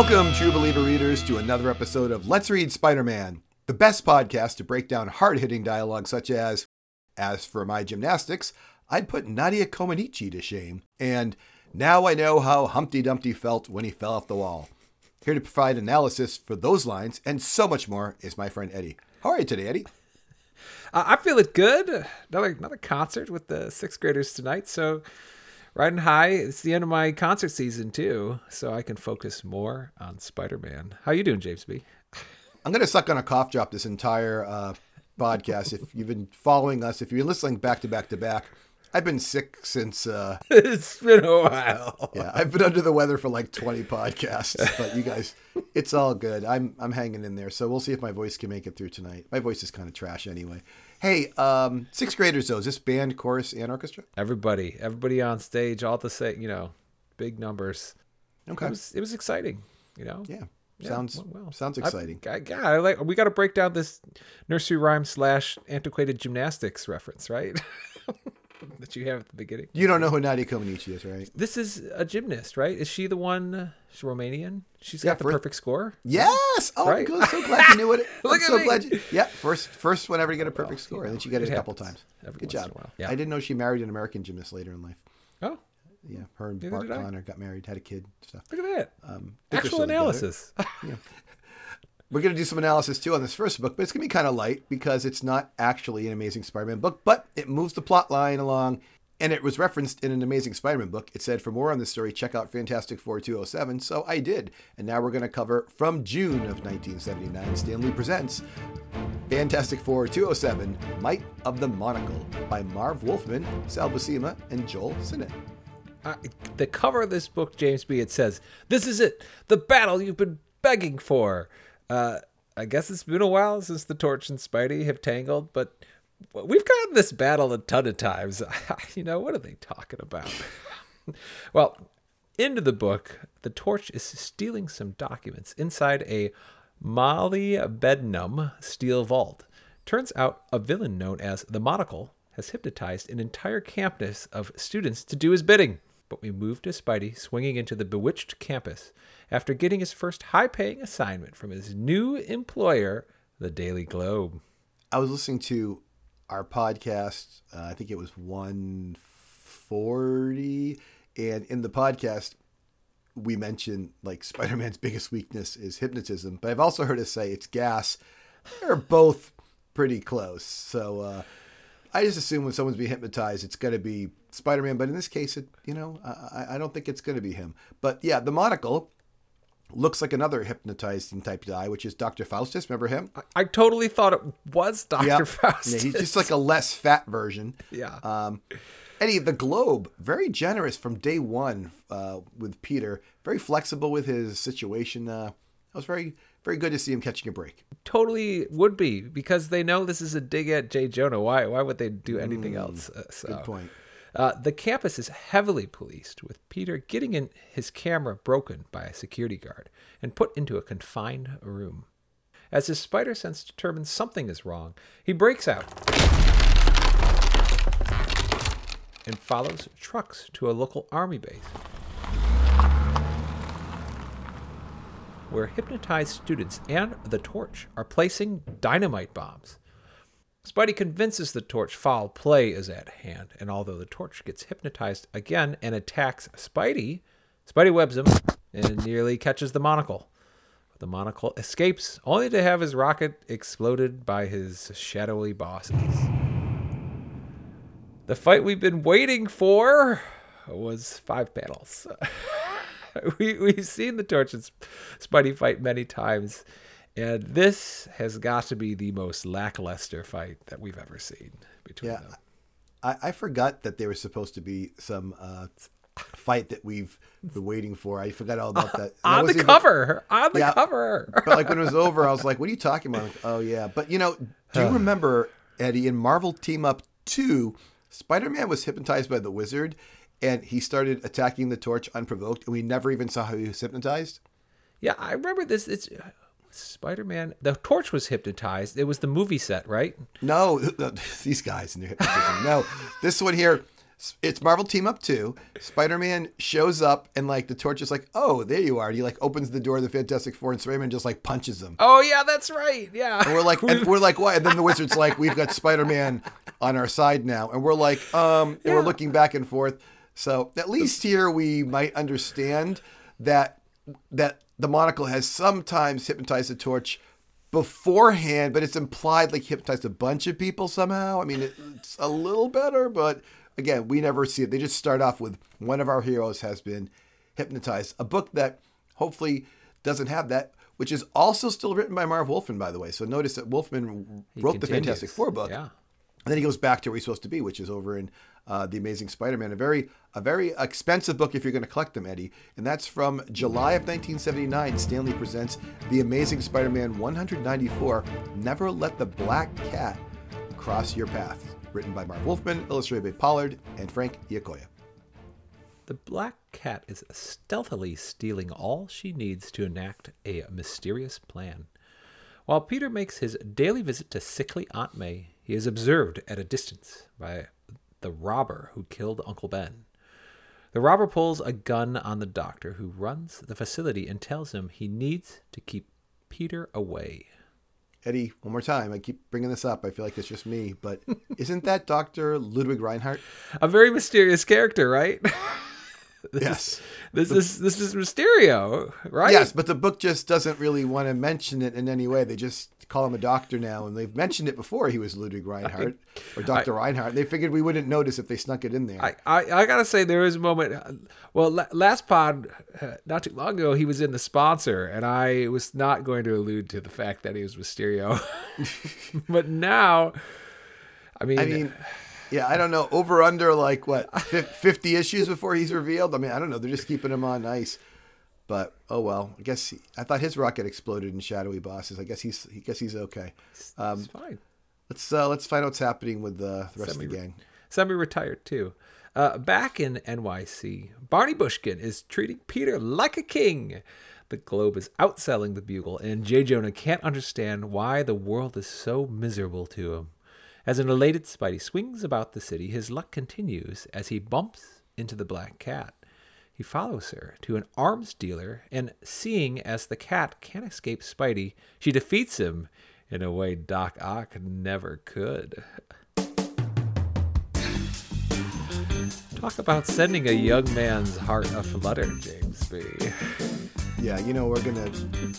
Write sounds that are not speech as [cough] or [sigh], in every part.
Welcome, True Believer readers, to another episode of Let's Read Spider Man, the best podcast to break down hard hitting dialogue such as, As for my gymnastics, I'd put Nadia Comaneci to shame, and Now I know how Humpty Dumpty felt when he fell off the wall. Here to provide analysis for those lines and so much more is my friend Eddie. How are you today, Eddie? Uh, I feel it good. Another another concert with the sixth graders tonight. So riding high. It's the end of my concert season too, so I can focus more on Spider Man. How you doing, James B? I'm going to suck on a cough drop this entire uh, podcast. if you've been following us, if you've been listening back to back to back, I've been sick since. Uh, [laughs] it's been a while. yeah, I've been under the weather for like 20 podcasts, but you guys, [laughs] it's all good. I'm I'm hanging in there, so we'll see if my voice can make it through tonight. My voice is kind of trash anyway. Hey, um, sixth graders though, is this band, chorus, and orchestra? Everybody, everybody on stage, all the same, you know, big numbers. Okay. It was it was exciting, you know. Yeah, Yeah, sounds well. sounds exciting. I, I, yeah, I like. We got to break down this nursery rhyme slash antiquated gymnastics reference, right? [laughs] [laughs] that you have at the beginning. you don't know who Nadia Comaneci is, right? This is a gymnast, right? Is she the one? She's Romanian. She's Yeah, got the for- perfect score. Yes. Oh, I'm Right. so glad you knew it. [laughs] Look I'm at so me. glad you. Yeah, first first whenever you get a perfect Well, score, and then she got it, it a couple times. every Good job. Yeah. I didn't know she married an American gymnast later in life. Oh, Yeah, her and Neither Bart Conner got married, had a kid, stuff. look at that. Um, Actual analysis. together. [laughs] We're going to do some analysis too on this first book, but it's going to be kind of light because it's not actually an Amazing Spider-Man book, but it moves the plot line along. And it was referenced in an Amazing Spider-Man book. It said, for more on this story, check out Fantastic Four 207. So I did. And now we're going to cover from June of 1979, Stan Lee Presents Fantastic Four 207, Might of the Monocle by Marv Wolfman, Sal Buscema, and Joe Sinnott. Uh, the cover of this book, James B. It says, "This is it, the battle you've been begging for." Uh, I guess it's been a while since the Torch and Spidey have tangled, but we've gotten this battle a ton of times. [laughs] you know, what are they talking about? [laughs] well, into the book, the Torch is stealing some documents inside a molybdenum steel vault. Turns out a villain known as the Monocle has hypnotized an entire campus of students to do his bidding. But we move to Spidey swinging into the bewitched campus after getting his first high paying assignment from his new employer, the Daily Globe. I was listening to our podcast. Uh, I think it was 140, and in the podcast, we mentioned like Spider-Man's [laughs] biggest weakness is hypnotism, but I've also heard us say it's gas. They're both pretty close, so uh, I just assume when someone's being hypnotized, it's going to be Spider-Man. But in this case, it you know I, I- I don't think it's going to be him. But yeah, the monocle looks like another hypnotizing type guy, which is Doctor Faustus. Remember him? I totally thought it was Dr. Yep. Faustus. Yeah, he's just like a less fat version. Yeah. Um, Eddie, the Globe, very generous from day one uh, with Peter. Very flexible with his situation. Uh, it was very, very good to see him catching a break. totally would be because they know this is a dig at Jay Jonah. Why? Why would they do anything else? Uh, so, Good point. Uh, the campus is heavily policed, with Peter getting in his camera broken by a security guard and put into a confined room. As his spider sense determines something is wrong, he breaks out and follows trucks to a local army base. Where hypnotized students and the torch are placing dynamite bombs. Spidey convinces the torch foul play is at hand, and although the torch gets hypnotized again and attacks Spidey, Spidey webs him and nearly catches the monocle. The monocle escapes, only to have his rocket exploded by his shadowy bosses. The fight we've been waiting for was five panels. [laughs] [laughs] we, we've seen the Torch and Sp- Spidey fight many times, and this has got to be the most lackluster fight that we've ever seen between Yeah. them. I, I forgot that there was supposed to be some uh, fight that we've been waiting for. I forgot all about that. I On the even- cover, on the Yeah. cover. [laughs] but like when it was over, I was like, "What are you talking about?" Like, oh yeah, but you know, do you remember Eddie in Marvel Team Up Two? Spider-Man was hypnotized by the Wizard, and he started attacking the Torch unprovoked, and we never even saw how he was hypnotized. yeah, I remember this. It's Spider-Man. The Torch was hypnotized. It was the movie set, right? No, [laughs] these guys and their hypnotism. No, this one here. it's Marvel Team Up 2. Spider Man shows up, and like the torch is like, oh, there you are. And he like opens the door of the Fantastic Four, and Spider Man just like punches him. Oh, yeah, that's right. Yeah. And we're like, and [laughs] we're like, what? And then the wizard's like, we've got Spider Man on our side now. And we're like, um, and we're looking back and forth. So at least here we might understand that that the monocle has sometimes hypnotized the torch beforehand, but it's implied like hypnotized a bunch of people somehow. I mean, it's a little better, but again, we never see it. They just start off with one of our heroes has been hypnotized. A book that hopefully doesn't have that, which is also still written by Marv Wolfman, by the way. So notice that Wolfman He wrote the. Fantastic Four book. Yeah. And then he goes back to where he's supposed to be, which is over in uh, the Amazing Spider-Man. A very, a very expensive book if you're going to collect them, Eddie. And that's from July of 1979. Stan Lee presents The Amazing Spider-Man 194. Never let the black cat cross your path. Written by Marv Wolfman, illustrated by Pollard and Frank Giacoia. The Black Cat is stealthily stealing all she needs to enact a mysterious plan. While Peter makes his daily visit to sickly Aunt May, he is observed at a distance by the robber who killed Uncle Ben. The robber pulls a gun on the doctor, who runs the facility and tells him he needs to keep Peter away. Eddie, one more time. I keep bringing this up. I feel like it's just me, but isn't that Dr. Ludwig Rinehart? A very mysterious character, right? [laughs] This Yes. Is, this is this is Mysterio, right? Yes, but the book just doesn't really want to mention it in any way. They just call him a doctor now, and they've mentioned it before. He was Ludwig Rinehart or Doctor Rinehart. They figured we wouldn't notice if they snuck it in there. I, I, I gotta say there was a moment. Well, la- last pod, uh, not too long ago, he was in the sponsor, and I was not going to allude to the fact that he was Mysterio. [laughs] but now, I mean, I mean, yeah, I don't know. Over under like what fifty issues before he's revealed. I mean, I don't know. They're just keeping him on ice. But oh well. I guess he, I thought his rocket exploded in shadowy bosses. I guess he's I guess he's okay. Um, it's fine. let's uh, let's find out what's happening with uh, the rest of the gang. Semi-retired too. Uh, back in NYC, Barney Bushkin is treating Peter like a king. The Globe is outselling the Bugle, and J. Jonah can't understand why the world is so miserable to him. As an elated Spidey swings about the city, his luck continues as he bumps into the Black Cat. He follows her to an arms dealer, and seeing as the cat can't escape Spidey, she defeats him in a way Doc Ock never could. Talk about sending a young man's heart aflutter, James B. Yeah, you know we're gonna.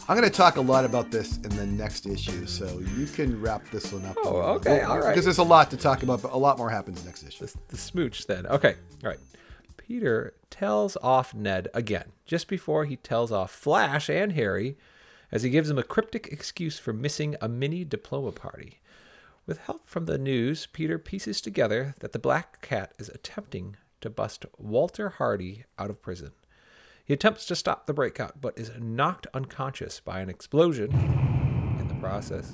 I'm gonna talk a lot about this in the next issue, so you can wrap this one up. Oh, okay, all right. Because there's a lot to talk about, but a lot more happens next issue. The, the smooch, then. Okay, all right. Peter tells off Ned again, just before he tells off Flash and Harry, as he gives him a cryptic excuse for missing a mini diploma party. With help from the news, Peter pieces together that the Black Cat is attempting to bust Walter Hardy out of prison. He attempts to stop the breakout, but is knocked unconscious by an explosion in the process.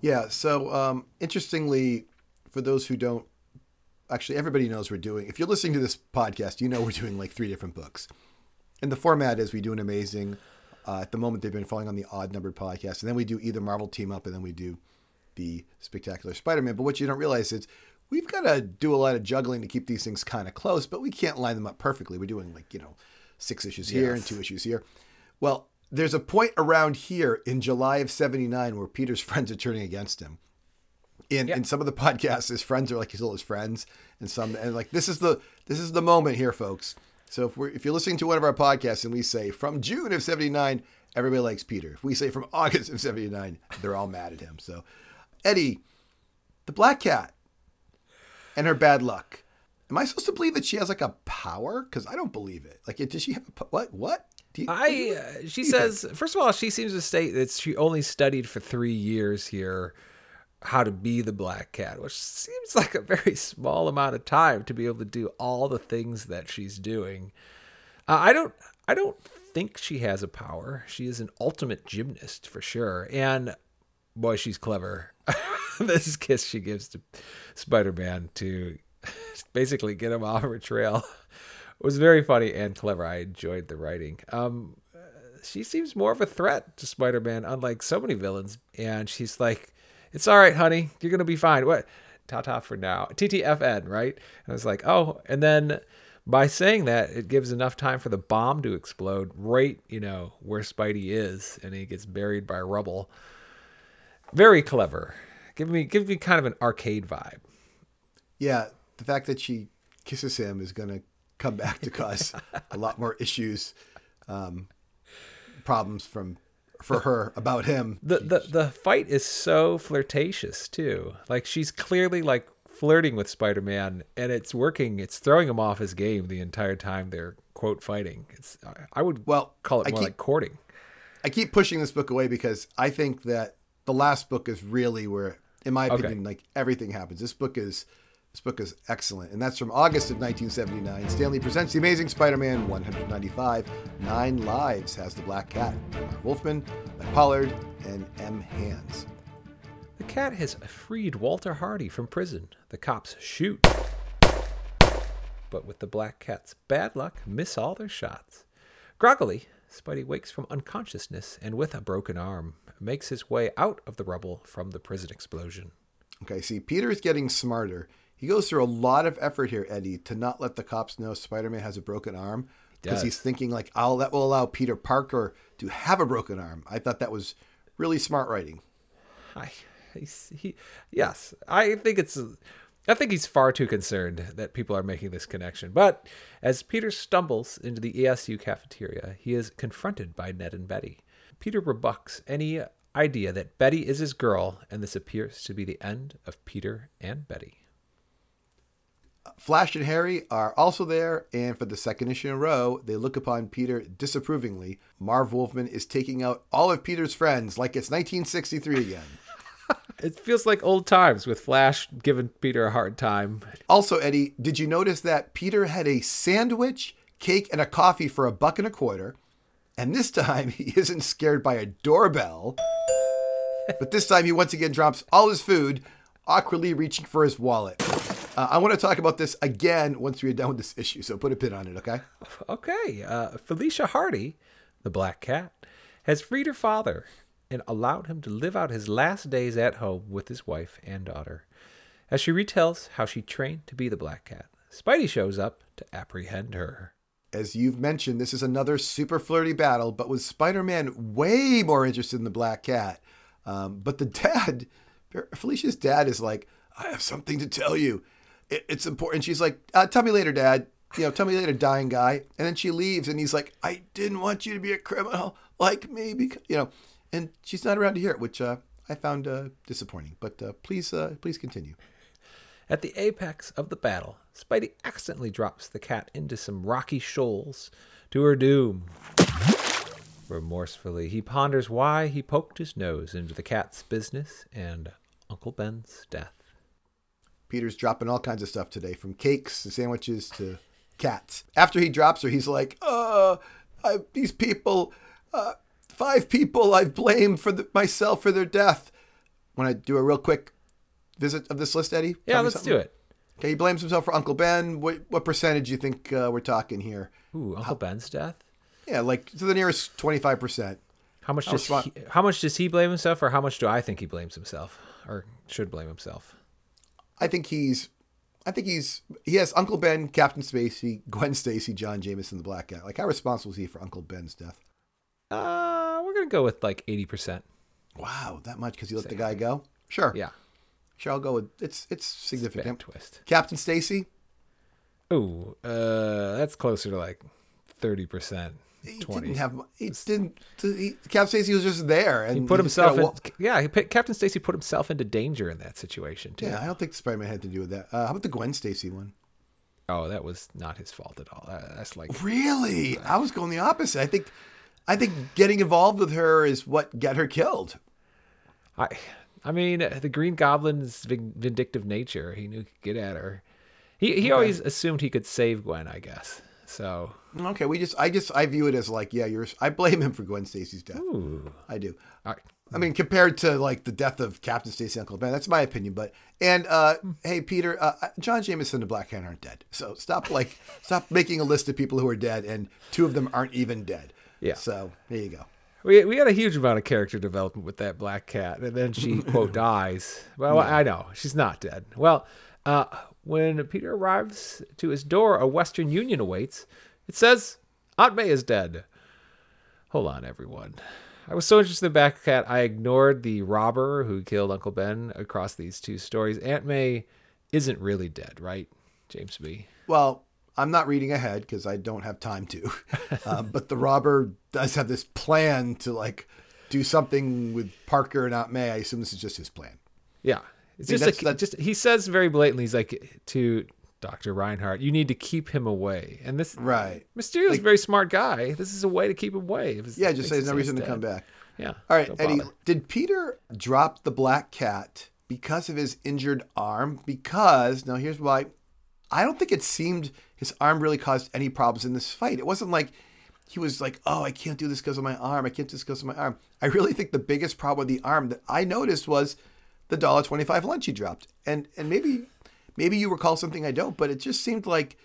Yeah. So, um, interestingly, for those who don't, actually, everybody knows we're doing. If you're listening to this podcast, you know we're doing like three different books, and the format is we do an amazing. Uh, at the moment, they've been falling on the odd numbered podcast, and then we do either Marvel Team Up, and then we do the Spectacular Spider-Man. But what you don't realize is we've got to do a lot of juggling to keep these things kind of close, but we can't line them up perfectly. We're doing like you know six issues here and two issues here. Well, there's a point around here in July of '79 where Peter's [laughs] friends are turning against him. In, Yeah. in some of the [laughs] podcasts, his friends are like still his friends, and some and like this is the this is the moment here, folks. So if we're if you're listening to one of our podcasts and we say from June of '79, everybody likes Peter. If we say from August of '79, they're all mad at him. So Eddie, the Black Cat, and her bad luck. Am I supposed to believe that she has like a power? Because I don't believe it. Like, does she have a what? What? You, I uh, she says first of all she seems to state that she only studied for three years here how to be the black cat which seems like a very small amount of time to be able to do all the things that she's doing uh, i don't i don't think she has a power she is an ultimate gymnast for sure and boy she's clever [laughs] this kiss she gives to spider-man to [laughs] basically get him off her trail [laughs] was very funny and clever. I enjoyed the writing. Um, she seems more of a threat to Spider-Man, unlike so many villains. And she's like, "It's all right, honey. You're gonna be fine." What? ta ta for now. TTFN, right? And I was like, oh, and then by saying that, it gives enough time for the bomb to explode right, you know, where Spidey is, and he gets buried by rubble. Very clever. Give me, give me kind of an arcade vibe. Yeah, the fact that she kisses him is going to come back to cause a lot more issues, um, problems from for her about him. The, the the fight is so flirtatious too. Like she's clearly like flirting with Spider-Man, and it's working. It's throwing him off his game the entire time they're quote fighting. It's I would Well, call it I more keep- like courting. I keep pushing this book away because I think that the last book is really where, in my Okay. opinion, like everything happens. This book is this book is excellent, and that's from August of 1979. Stan Lee presents the Amazing Spider-Man 195. Nine Lives has the Black Cat, Marv Wolfman, Mike Pollard, and M. Hands. The cat has freed Walter Hardy from prison. The cops shoot, but with the black cat's bad luck, miss all their shots. Groggily, Spidey wakes from unconsciousness and with a broken arm makes his way out of the rubble from the prison explosion. Okay, see, Peter is getting smarter. He goes through a lot of effort here, Eddie, to not let the cops know Spider-Man has a broken arm because he's thinking like, "Oh, that will allow Peter Parker to have a broken arm." I thought that was really smart writing. I, he, yes, I think it's. I think he's far too concerned that people are making this connection. But as Peter stumbles into the ESU cafeteria, he is confronted by Ned and Betty. Peter rebucks any idea that Betty is his girl, and this appears to be the end of Peter and Betty. Flash and Harry are also there, and for the second issue in a row, they look upon Peter disapprovingly. Marv Wolfman is taking out all of Peter's friends like it's 1963 again. [laughs] It feels like old times with Flash giving Peter a hard time. Also, Eddie, did you notice that Peter had a sandwich, cake, and a coffee for a buck and a quarter? And this time [laughs] he isn't scared by a doorbell. But this time he once again drops all his food, awkwardly reaching for his wallet. Uh, I want to talk about this again once we're done with this issue, so put a pin on it, okay? Okay, uh, Felicia Hardy, the black cat, has freed her father and allowed him to live out his last days at home with his wife and daughter. As she retells how she trained to be the black cat, Spidey shows up to apprehend her. As you've mentioned, this is another super flirty battle, but with Spider Man way more interested in the black cat. Um, but the [laughs] dad, Felicia's dad, is like, I have something to tell you. It, it's important. She's like, uh, Tell me later, dad. You know, tell me later, dying guy. And then she leaves, and he's like, I didn't want you to be a criminal like me, because, you know, and she's not around to hear it, which uh, I found uh, disappointing. But uh, please, uh, please continue. At the apex of the battle, Spidey accidentally drops the cat into some rocky shoals to her doom. Remorsefully, he ponders why he poked his nose into the cat's business and Uncle Ben's death. Peter's dropping all kinds of stuff today, from cakes to sandwiches to cats. After he drops her, he's like, "Uh, I, these people, uh, five people I've blamed for the, myself for their death." Want to do a real quick visit of this list, Eddie? Yeah, let's something? do it. Okay, he blames himself for Uncle Ben. What what percentage do you think uh, we're talking here? Ooh, Uncle Ben's death. Yeah, like to the nearest twenty five percent. How much does he, how much does he blame himself, or how much do I think he blames himself, or should blame himself? I think he's. I think he's he has Uncle Ben, Captain Stacy, Gwen Stacy, John Jameson, the Black Cat. Like how responsible is he for Uncle Ben's death? Uh, we're gonna go with like eighty percent. Wow, that much because he let the guy go? Sure. Yeah, Sure, I'll go with it's it's significant. twist. Captain Stacy, Ooh, uh, that's closer to like thirty percent. he Twenty. didn't have he didn't he, Captain Stacy was just there and He put just himself in. Yeah, he Captain Stacy put himself into danger in that situation too. yeah, I don't think Spider-Man had to do with that. Uh, how about the Gwen Stacy one? Oh, that was not his fault at all. Uh, That's like Really? I was going the opposite. I think I think getting involved with her is what got her killed. I. I mean, the Green Goblin's vindictive nature. He knew he could get at her. He he always assumed he could save Gwen. I guess. So. Okay, we just I just I view it as like yeah, you're I blame him for Gwen Stacy's death. Ooh. I do. Right. I mean, compared to like the death of Captain Stacy Uncle Ben, that's my opinion. But and uh, hey, Peter, uh, John Jameson and Black Hand aren't dead, so stop like stop making a list of people who are dead, and two of them aren't even dead. Yeah. So there you go. we we had a huge amount of character development with that black cat, and then she quote [laughs] dies. Well, I know she's not dead. Well, uh, when Peter arrives to his door, a Western Union awaits. It says Aunt May is dead. Hold on, everyone. I was so interested in the Black Cat, I ignored the robber who killed Uncle Ben across these two stories. Aunt May isn't really dead, right, James B? Well, I'm not reading ahead because I don't have time to. [laughs] Uh, but the robber does have this plan to like do something with Parker and Aunt May. I assume this is just his plan. Yeah, it's just that's- a, that's- just he says very blatantly. He's like to Doctor Rinehart, "You need to keep him away." And this Right. Mysterio's a very smart guy. This is a way to keep him away. If Yeah, just say there's no reason to come back. Yeah. All right, Eddie, bother. did Peter drop the black cat because of his injured arm? Because, now here's why. I don't think it seemed his arm really caused any problems in this fight. It wasn't like he was like, oh, I can't do this because of my arm. I can't do this because of my arm. I really think the biggest problem with the arm that I noticed was the dollar twenty-five lunch he dropped. And and maybe maybe you recall something I don't, but it just seemed like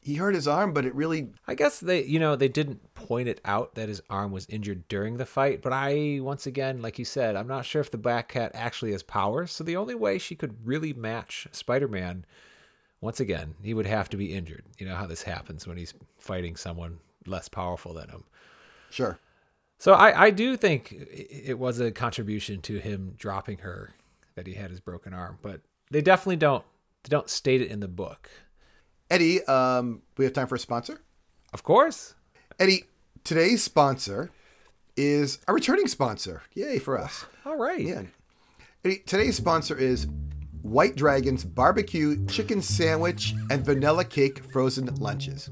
he hurt his arm, but it really I guess they, you know, they didn't point it out that his arm was injured during the fight, but I, once again, like you said, I'm not sure if the Black Cat actually has power. So the only way she could really match Spider Man, once again, he would have to be injured. You know how this happens when he's fighting someone less powerful than him. sure. So I, I do think it was a contribution to him dropping her that he had his broken arm, but they definitely don't they don't state it in the book. Eddie, um, we have time for a sponsor? Of course. Eddie, today's sponsor is a returning sponsor. Yay for us. All right. Yeah. Eddie, today's sponsor is White Dragon's barbecue chicken sandwich and vanilla cake frozen lunches.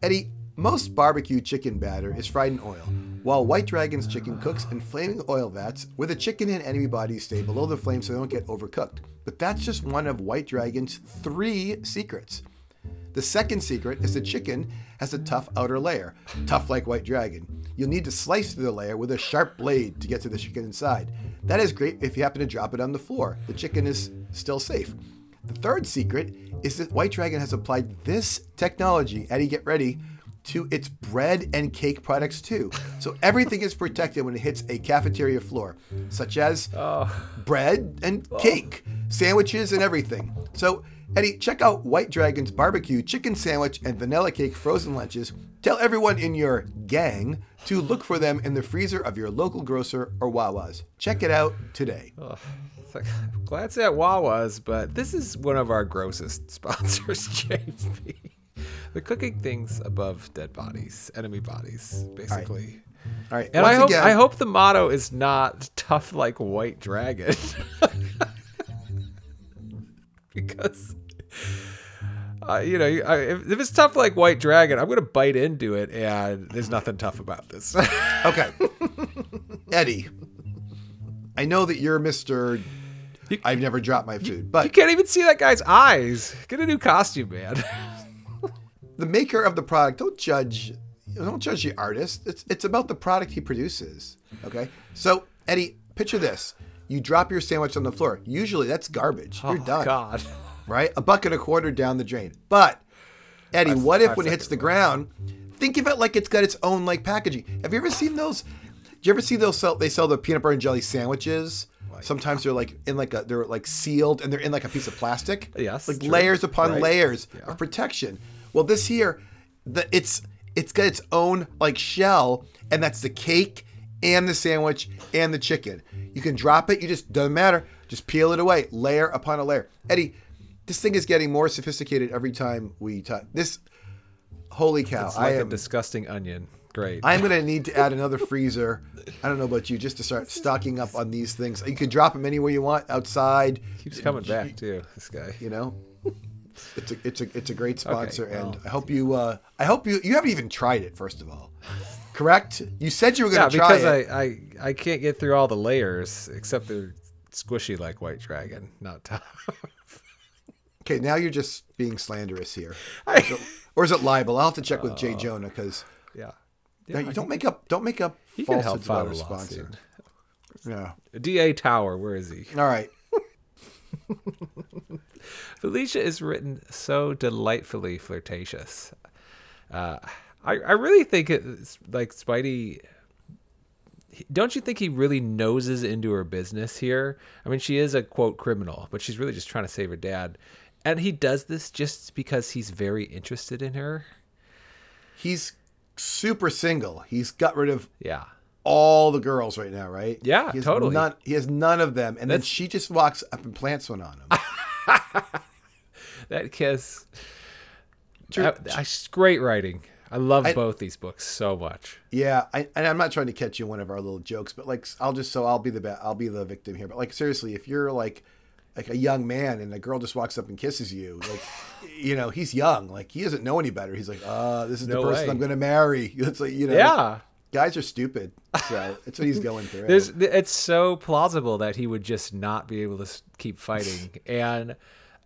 Eddie, most barbecue chicken batter is fried in oil, while White Dragon's chicken cooks in flaming oil vats where the chicken and enemy bodies stay below the flame so they don't get overcooked. But that's just one of White Dragon's three secrets. The second secret is the chicken has a tough outer layer, tough like white dragon. You'll need to slice through the layer with a sharp blade to get to the chicken inside. That is great if you happen to drop it on the floor. The chicken is still safe. The third secret is that White Dragon has applied this technology, Eddie, get ready, to its bread and cake products too. So everything is protected when it hits a cafeteria floor, such as oh. bread and oh. cake, sandwiches and everything. So, Eddie, check out White Dragon's barbecue chicken sandwich and vanilla cake frozen lunches. Tell everyone in your gang to look for them in the freezer of your local grocer or Wawa's. Check it out today. It's like, [laughs] glad it's at Wawa's, but this is one of our grossest [laughs] sponsors, James B. They're cooking things above dead bodies, enemy bodies, basically. All right, And once I hope again, I hope the motto is not tough like white dragon. [laughs] because uh, you know, I, if, if it's tough like white dragon, I'm going to bite into it and there's nothing tough about this. [laughs] Okay, Eddie, I know that you're Mister. I've never dropped my food, you but You can't even see that guy's eyes. Get a new costume, man. [laughs] the maker of the product don't judge don't judge the artist it's it's about the product he produces okay so eddie picture this you drop your sandwich on the floor usually that's garbage you're oh, done God. right a buck and a quarter down the drain but eddie what if when it hits the ground think of it like it's got its own like packaging have you ever seen those do you ever see those sell they sell the peanut butter and jelly sandwiches Sometimes they're like in like a they're like sealed and they're in like a piece of plastic. Yes, like true. layers upon Right. layers Yeah. of protection. Well, this here, the it's it's got its own like shell, and that's the cake and the sandwich and the chicken. You can drop it. You just doesn't matter. Just peel it away, layer upon a layer. Eddie, this thing is getting more sophisticated every time we touch this. Holy cow! It's like I a am. disgusting onion. Great. I'm gonna need to add another freezer. I don't know about you, just to start stocking up on these things. You can drop them anywhere you want, outside. Keeps coming back too. This guy. You know, it's a it's a it's a great sponsor, and well. I hope you uh, I hope you you haven't even tried it. First of all, correct? You said you were gonna try because it. I, I I can't get through all the layers except they're squishy like white dragon, not tough. [laughs] Okay, now you're just being slanderous here, [laughs] I- or is it libel? I'll have to check with Jay Jonah because yeah. you don't make up don't make up He can help falsehoods about our a sponsor. Yeah. D.A. Tower, where is he? All right. [laughs] Felicia is written so delightfully flirtatious. Uh, I, I really think it's like Spidey don't you think he really noses into her business here? I mean, she is a quote criminal, but she's really just trying to save her dad. And he does this just because he's very interested in her. He's super single. He's got rid of Yeah. All the girls right now, right? Yeah, he totally. None, he has none of them, and then she just walks up and plants one on him. [laughs] That kiss. True- That- that's great writing. I love I- both these books so much. yeah, I, and I'm not trying to catch you in one of our little jokes, but like, I'll just so I'll be the ba- I'll be the victim here. But like, seriously, if you're like like a young man and a girl just walks up and kisses you, like, [laughs] you know, he's young, like he doesn't know any better. He's like, uh, this is No the person way. I'm going to marry. [laughs] It's like, you know, Yeah. Guys are stupid. So it's what he's going through. There's, it's so plausible that he would just not be able to keep fighting, [laughs] and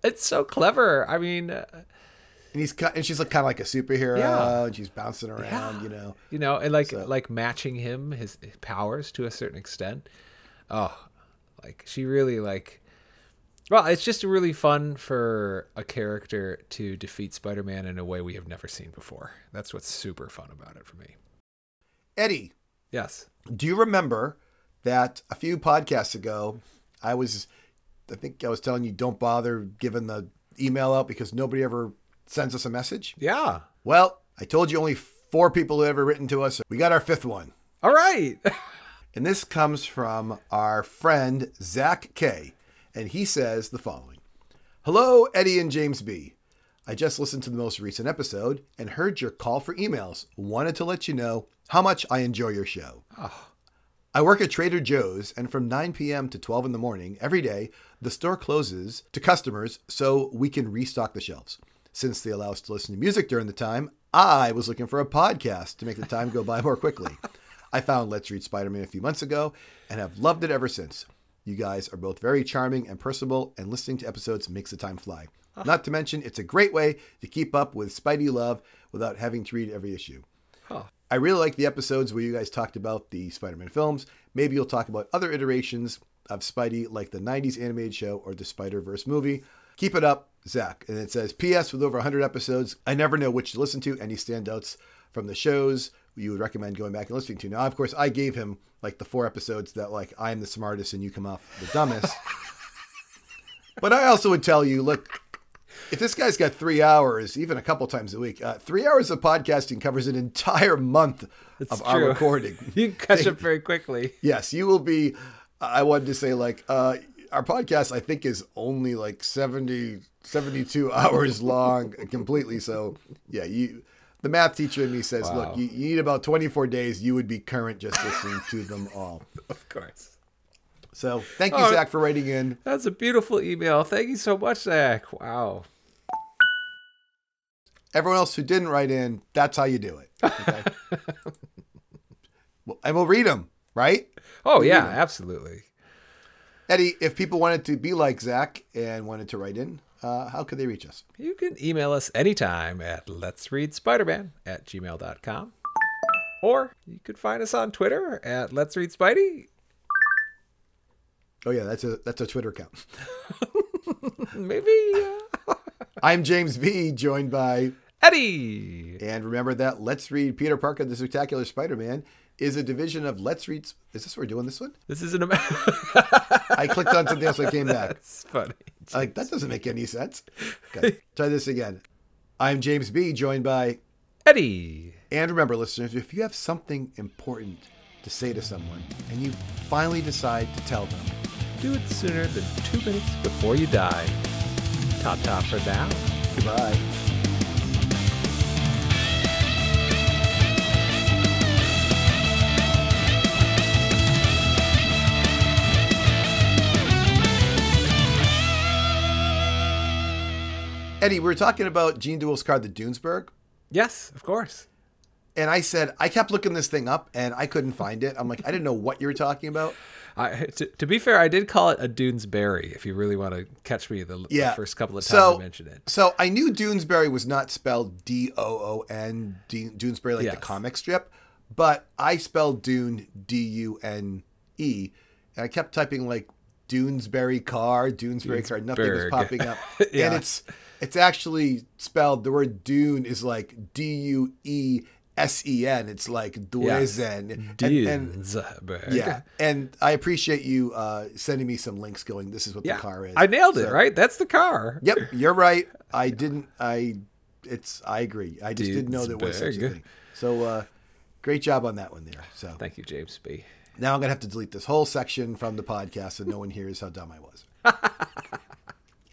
it's so clever. I mean, uh, and he's and she's like kind of like a superhero, Yeah. and she's bouncing around, Yeah. you know. you know, and like So- like matching him his powers to a certain extent. Oh, like she really like. Well, it's just really fun for a character to defeat Spider-Man in a way we have never seen before. That's what's super fun about it for me. Eddie, Yes. do you remember that a few podcasts ago, I was, I think I was telling you, don't bother giving the email out because nobody ever sends us a message? Yeah. Well, I told you only four people have ever written to us. We got our fifth one. All right. [laughs] And this comes from our friend Zach K. And he says the following Hello, Eddie and James B. I just listened to the most recent episode and heard your call for emails. Wanted to let you know how much I enjoy your show. Ah. I work at Trader Joe's, and from 9 p.m. to 12 in the morning every day, the store closes to customers so we can restock the shelves. Since they allow us to listen to music during the time, I was looking for a podcast to make the time go by more quickly. I found Let's Read Spider Man a few months ago and have loved it ever since. You guys are both very charming and personable, and listening to episodes makes the time fly. Not to mention, it's a great way to keep up with Spidey love without having to read every issue. Huh. I really like the episodes where you guys talked about the Spider Man films. Maybe you'll talk about other iterations of Spidey, like the 90s animated show or the Spider Verse movie. Keep it up, Zach. And it says, P.S. With over 100 episodes, I never know which to listen to. Any standouts from the shows you would recommend going back and listening to? Now, of course, I gave him like the four episodes that, like, I'm the smartest and you come off the dumbest. [laughs] but I also would tell you, look, if this guy's got three hours, even a couple times a week, uh, three hours of podcasting covers an entire month It's of our recording. [laughs] You catch up very quickly. yes, you will be. I wanted to say, like, uh, our podcast, I think, is only like 70, 72 [laughs] hours long completely. So, yeah, you. The math teacher in me says, Wow. look, you, you need about 24 days. You would be current just listening to them all. [laughs] Of course. So, thank you, Oh. Zach, for writing in. That's a beautiful email. Thank you so much, Zach. Wow. Everyone else who didn't write in, that's how you do it. Okay? [laughs] Well, and we'll read them, right? Oh yeah, absolutely. Eddie, if people wanted to be like Zach and wanted to write in, uh, how could they reach us? You can email us anytime at let's read spider-man at gmail.com. Or you could find us on Twitter at let's read spidey. Oh yeah, that's a that's a Twitter account. [laughs] Maybe uh, I'm James B, joined by Eddie. and remember that Let's Read Peter Parker the Spectacular Spider-Man is a division of Let's Read. Is this we're doing this one? This is an [laughs] I clicked on something else. When I came back. That's funny. Like that doesn't make any sense. Okay, try this again. I'm James B, joined by Eddie. And remember, listeners, if you have something important to say to someone and you finally decide to tell them, Do it sooner than two minutes before you die. Ta ta for now. goodbye. Eddie, we were talking about Gene Duel's card, the Dunesburg, Yes, of course. and I said I kept looking this thing up and I couldn't find it. I'm like, I didn't know what you were talking about. I, to, to be fair, I did call it a Doonesberry. If you really want to catch me the, the first couple of times So- I mentioned it. So I knew Doonesbury was not spelled D O O N, D- Doonesbury like Yes. the comic strip, but I spelled Dune D U N E, and I kept typing like Doonesbury car, Doonesbury car. Nothing was popping up, [laughs] Yeah. and it's it's actually spelled. The word Dune is like D U E S E N. It's like Duezen. And, and yeah, and I appreciate you uh, sending me some links. Going, this is what Yeah. the car is. I nailed it, right? That's the car. Yep, you're right. I [laughs] didn't. I. It's. I agree. I just didn't know there was such a thing. So, uh, great job on that one there. So Thank you, James B. now I'm gonna have to delete this whole section from the podcast so no one hears how dumb I was. [laughs]